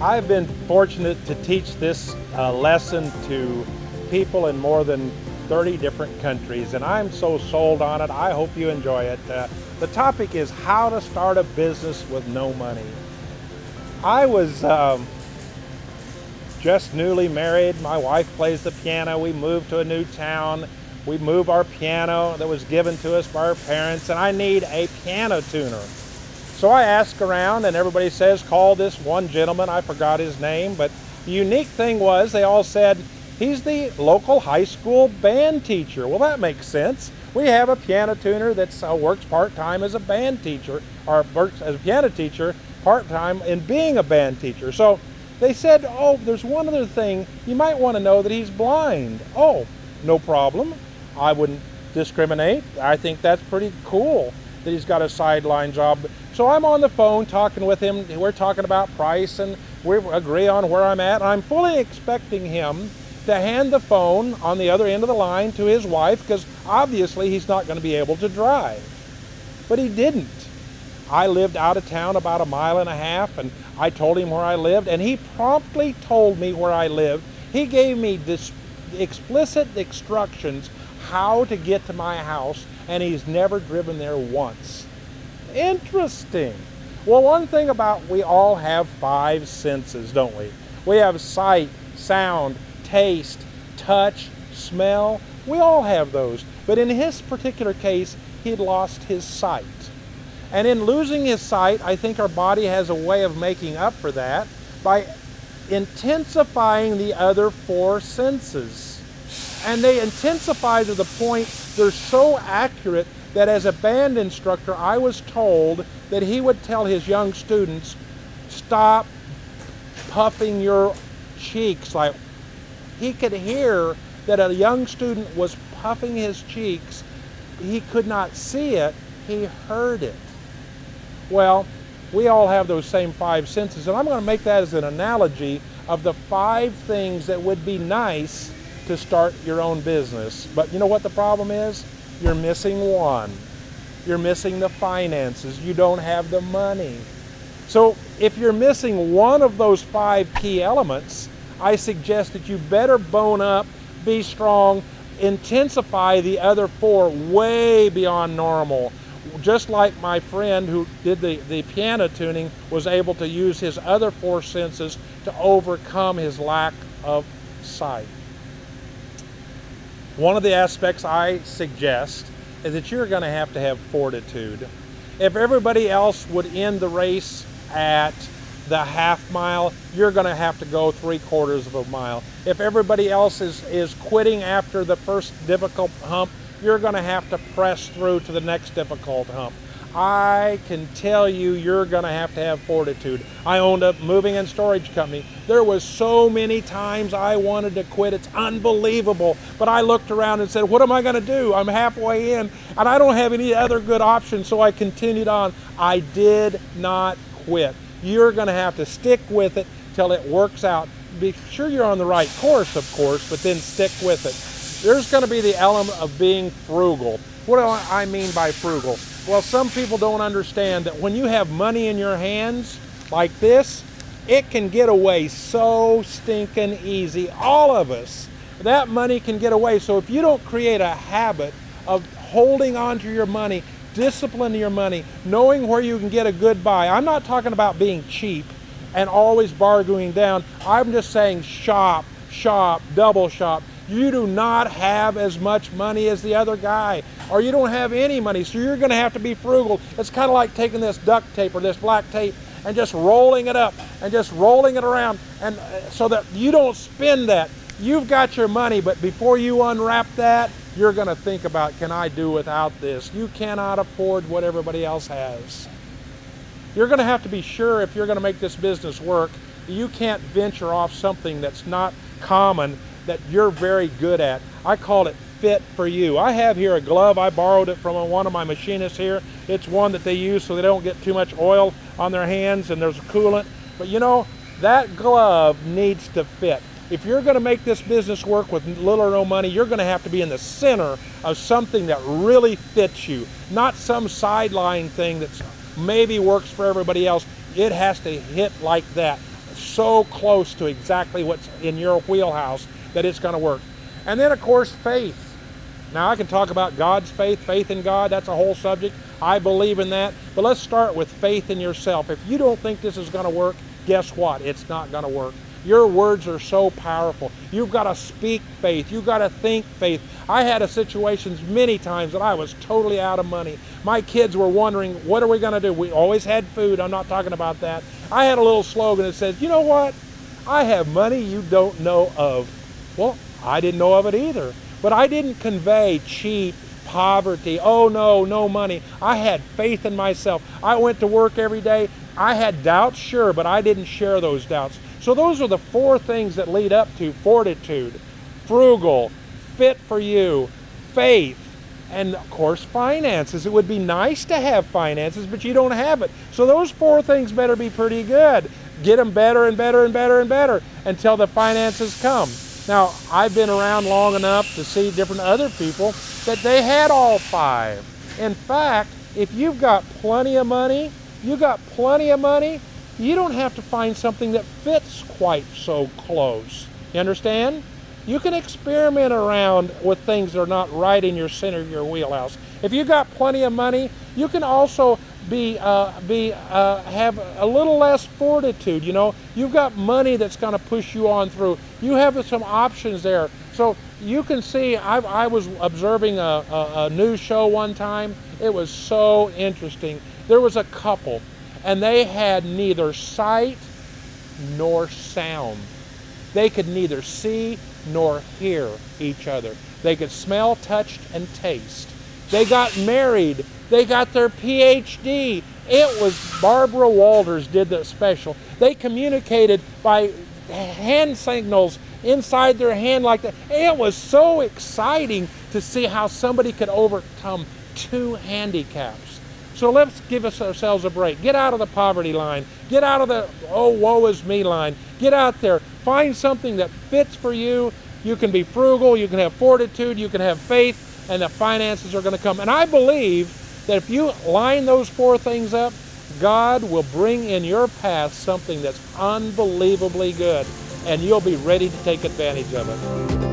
I've been fortunate to teach this uh, lesson to people in more than 30 different countries, and I'm so sold on it. I hope you enjoy it. Uh, the topic is how to start a business with no money. I was um, just newly married. My wife plays the piano. We moved to a new town. We move our piano that was given to us by our parents, and I need a piano tuner. So I ask around and everybody says, call this one gentleman. I forgot his name, but the unique thing was they all said, he's the local high school band teacher. Well, that makes sense. We have a piano tuner that uh, works part-time as a band teacher, or works as a piano teacher part-time in being a band teacher. So they said, oh, there's one other thing. You might want to know that he's blind. Oh, no problem. I wouldn't discriminate. I think that's pretty cool that he's got a sideline job. So I'm on the phone talking with him. We're talking about price and we agree on where I'm at. I'm fully expecting him to hand the phone on the other end of the line to his wife because obviously he's not going to be able to drive. But he didn't. I lived out of town about a mile and a half and I told him where I lived and he promptly told me where I lived. He gave me this explicit instructions how to get to my house and he's never driven there once. Interesting. Well, one thing about we all have five senses, don't we? We have sight, sound, taste, touch, smell. We all have those. But in his particular case, he'd lost his sight. And in losing his sight, I think our body has a way of making up for that by intensifying the other four senses. And they intensify to the point they're so accurate that as a band instructor, I was told that he would tell his young students, stop puffing your cheeks. Like he could hear that a young student was puffing his cheeks. He could not see it, he heard it. Well, we all have those same five senses, and I'm going to make that as an analogy of the five things that would be nice to start your own business. But you know what the problem is? You're missing one. You're missing the finances. You don't have the money. So if you're missing one of those five key elements, I suggest that you better bone up, be strong, intensify the other four way beyond normal. Just like my friend who did the, the piano tuning was able to use his other four senses to overcome his lack of sight. One of the aspects I suggest is that you're going to have to have fortitude. If everybody else would end the race at the half mile, you're going to have to go three quarters of a mile. If everybody else is, is quitting after the first difficult hump, you're going to have to press through to the next difficult hump. I can tell you you're going to have to have fortitude. I owned a moving and storage company. There was so many times I wanted to quit. It's unbelievable. But I looked around and said, what am I going to do? I'm halfway in and I don't have any other good options. So I continued on. I did not quit. You're going to have to stick with it till it works out. Be sure you're on the right course, of course, but then stick with it. There's going to be the element of being frugal. What do I mean by frugal? Well, some people don't understand that when you have money in your hands like this, it can get away so stinking easy. All of us, that money can get away. So if you don't create a habit of holding on to your money, disciplining your money, knowing where you can get a good buy. I'm not talking about being cheap and always bargaining down. I'm just saying shop, shop, double shop. You do not have as much money as the other guy or you don't have any money, so you're going to have to be frugal. It's kind of like taking this duct tape or this black tape and just rolling it up and just rolling it around and uh, so that you don't spend that. You've got your money, but before you unwrap that, you're going to think about, can I do without this? You cannot afford what everybody else has. You're going to have to be sure if you're going to make this business work, you can't venture off something that's not common that you're very good at. I call it fit for you. I have here a glove. I borrowed it from one of my machinists here. It's one that they use so they don't get too much oil on their hands and there's a coolant. But you know, that glove needs to fit. If you're going to make this business work with little or no money, you're going to have to be in the center of something that really fits you, not some sideline thing that maybe works for everybody else. It has to hit like that. so close to exactly what's in your wheelhouse that it's going to work. And then, of course, faith. Now, I can talk about God's faith, faith in God, that's a whole subject. I believe in that. But let's start with faith in yourself. If you don't think this is going to work, guess what? It's not going to work. Your words are so powerful. You've got to speak faith. You've got to think faith. I had a situations many times that I was totally out of money. My kids were wondering, what are we going to do? We always had food. I'm not talking about that. I had a little slogan that says, you know what? I have money you don't know of. Well, I didn't know of it either. But I didn't convey cheap poverty. Oh no, no money. I had faith in myself. I went to work every day. I had doubts, sure, but I didn't share those doubts. So those are the four things that lead up to fortitude, frugal, fit for you, faith, and of course finances. It would be nice to have finances, but you don't have it. So those four things better be pretty good. Get them better and better and better and better until the finances come. Now, I've been around long enough to see different other people that they had all five. In fact, if you've got plenty of money, you got plenty of money, you don't have to find something that fits quite so close. You understand? You can experiment around with things that are not right in your center of your wheelhouse. If you got plenty of money, you can also be uh, be uh, have a little less fortitude. You know, you've got money that's going to push you on through. You have some options there. So you can see. I, I was observing a, a, a news show one time. It was so interesting. There was a couple, and they had neither sight nor sound. They could neither see nor hear each other. They could smell, touch, and taste. They got married. They got their PhD. It was Barbara Walters did the special. They communicated by hand signals inside their hand like that. It was so exciting to see how somebody could overcome two handicaps. So let's give ourselves a break. Get out of the poverty line. Get out of the oh woe is me line. Get out there. Find something that fits for you. You can be frugal, you can have fortitude, you can have faith, and the finances are going to come. And I believe that if you line those four things up, God will bring in your path something that's unbelievably good, and you'll be ready to take advantage of it.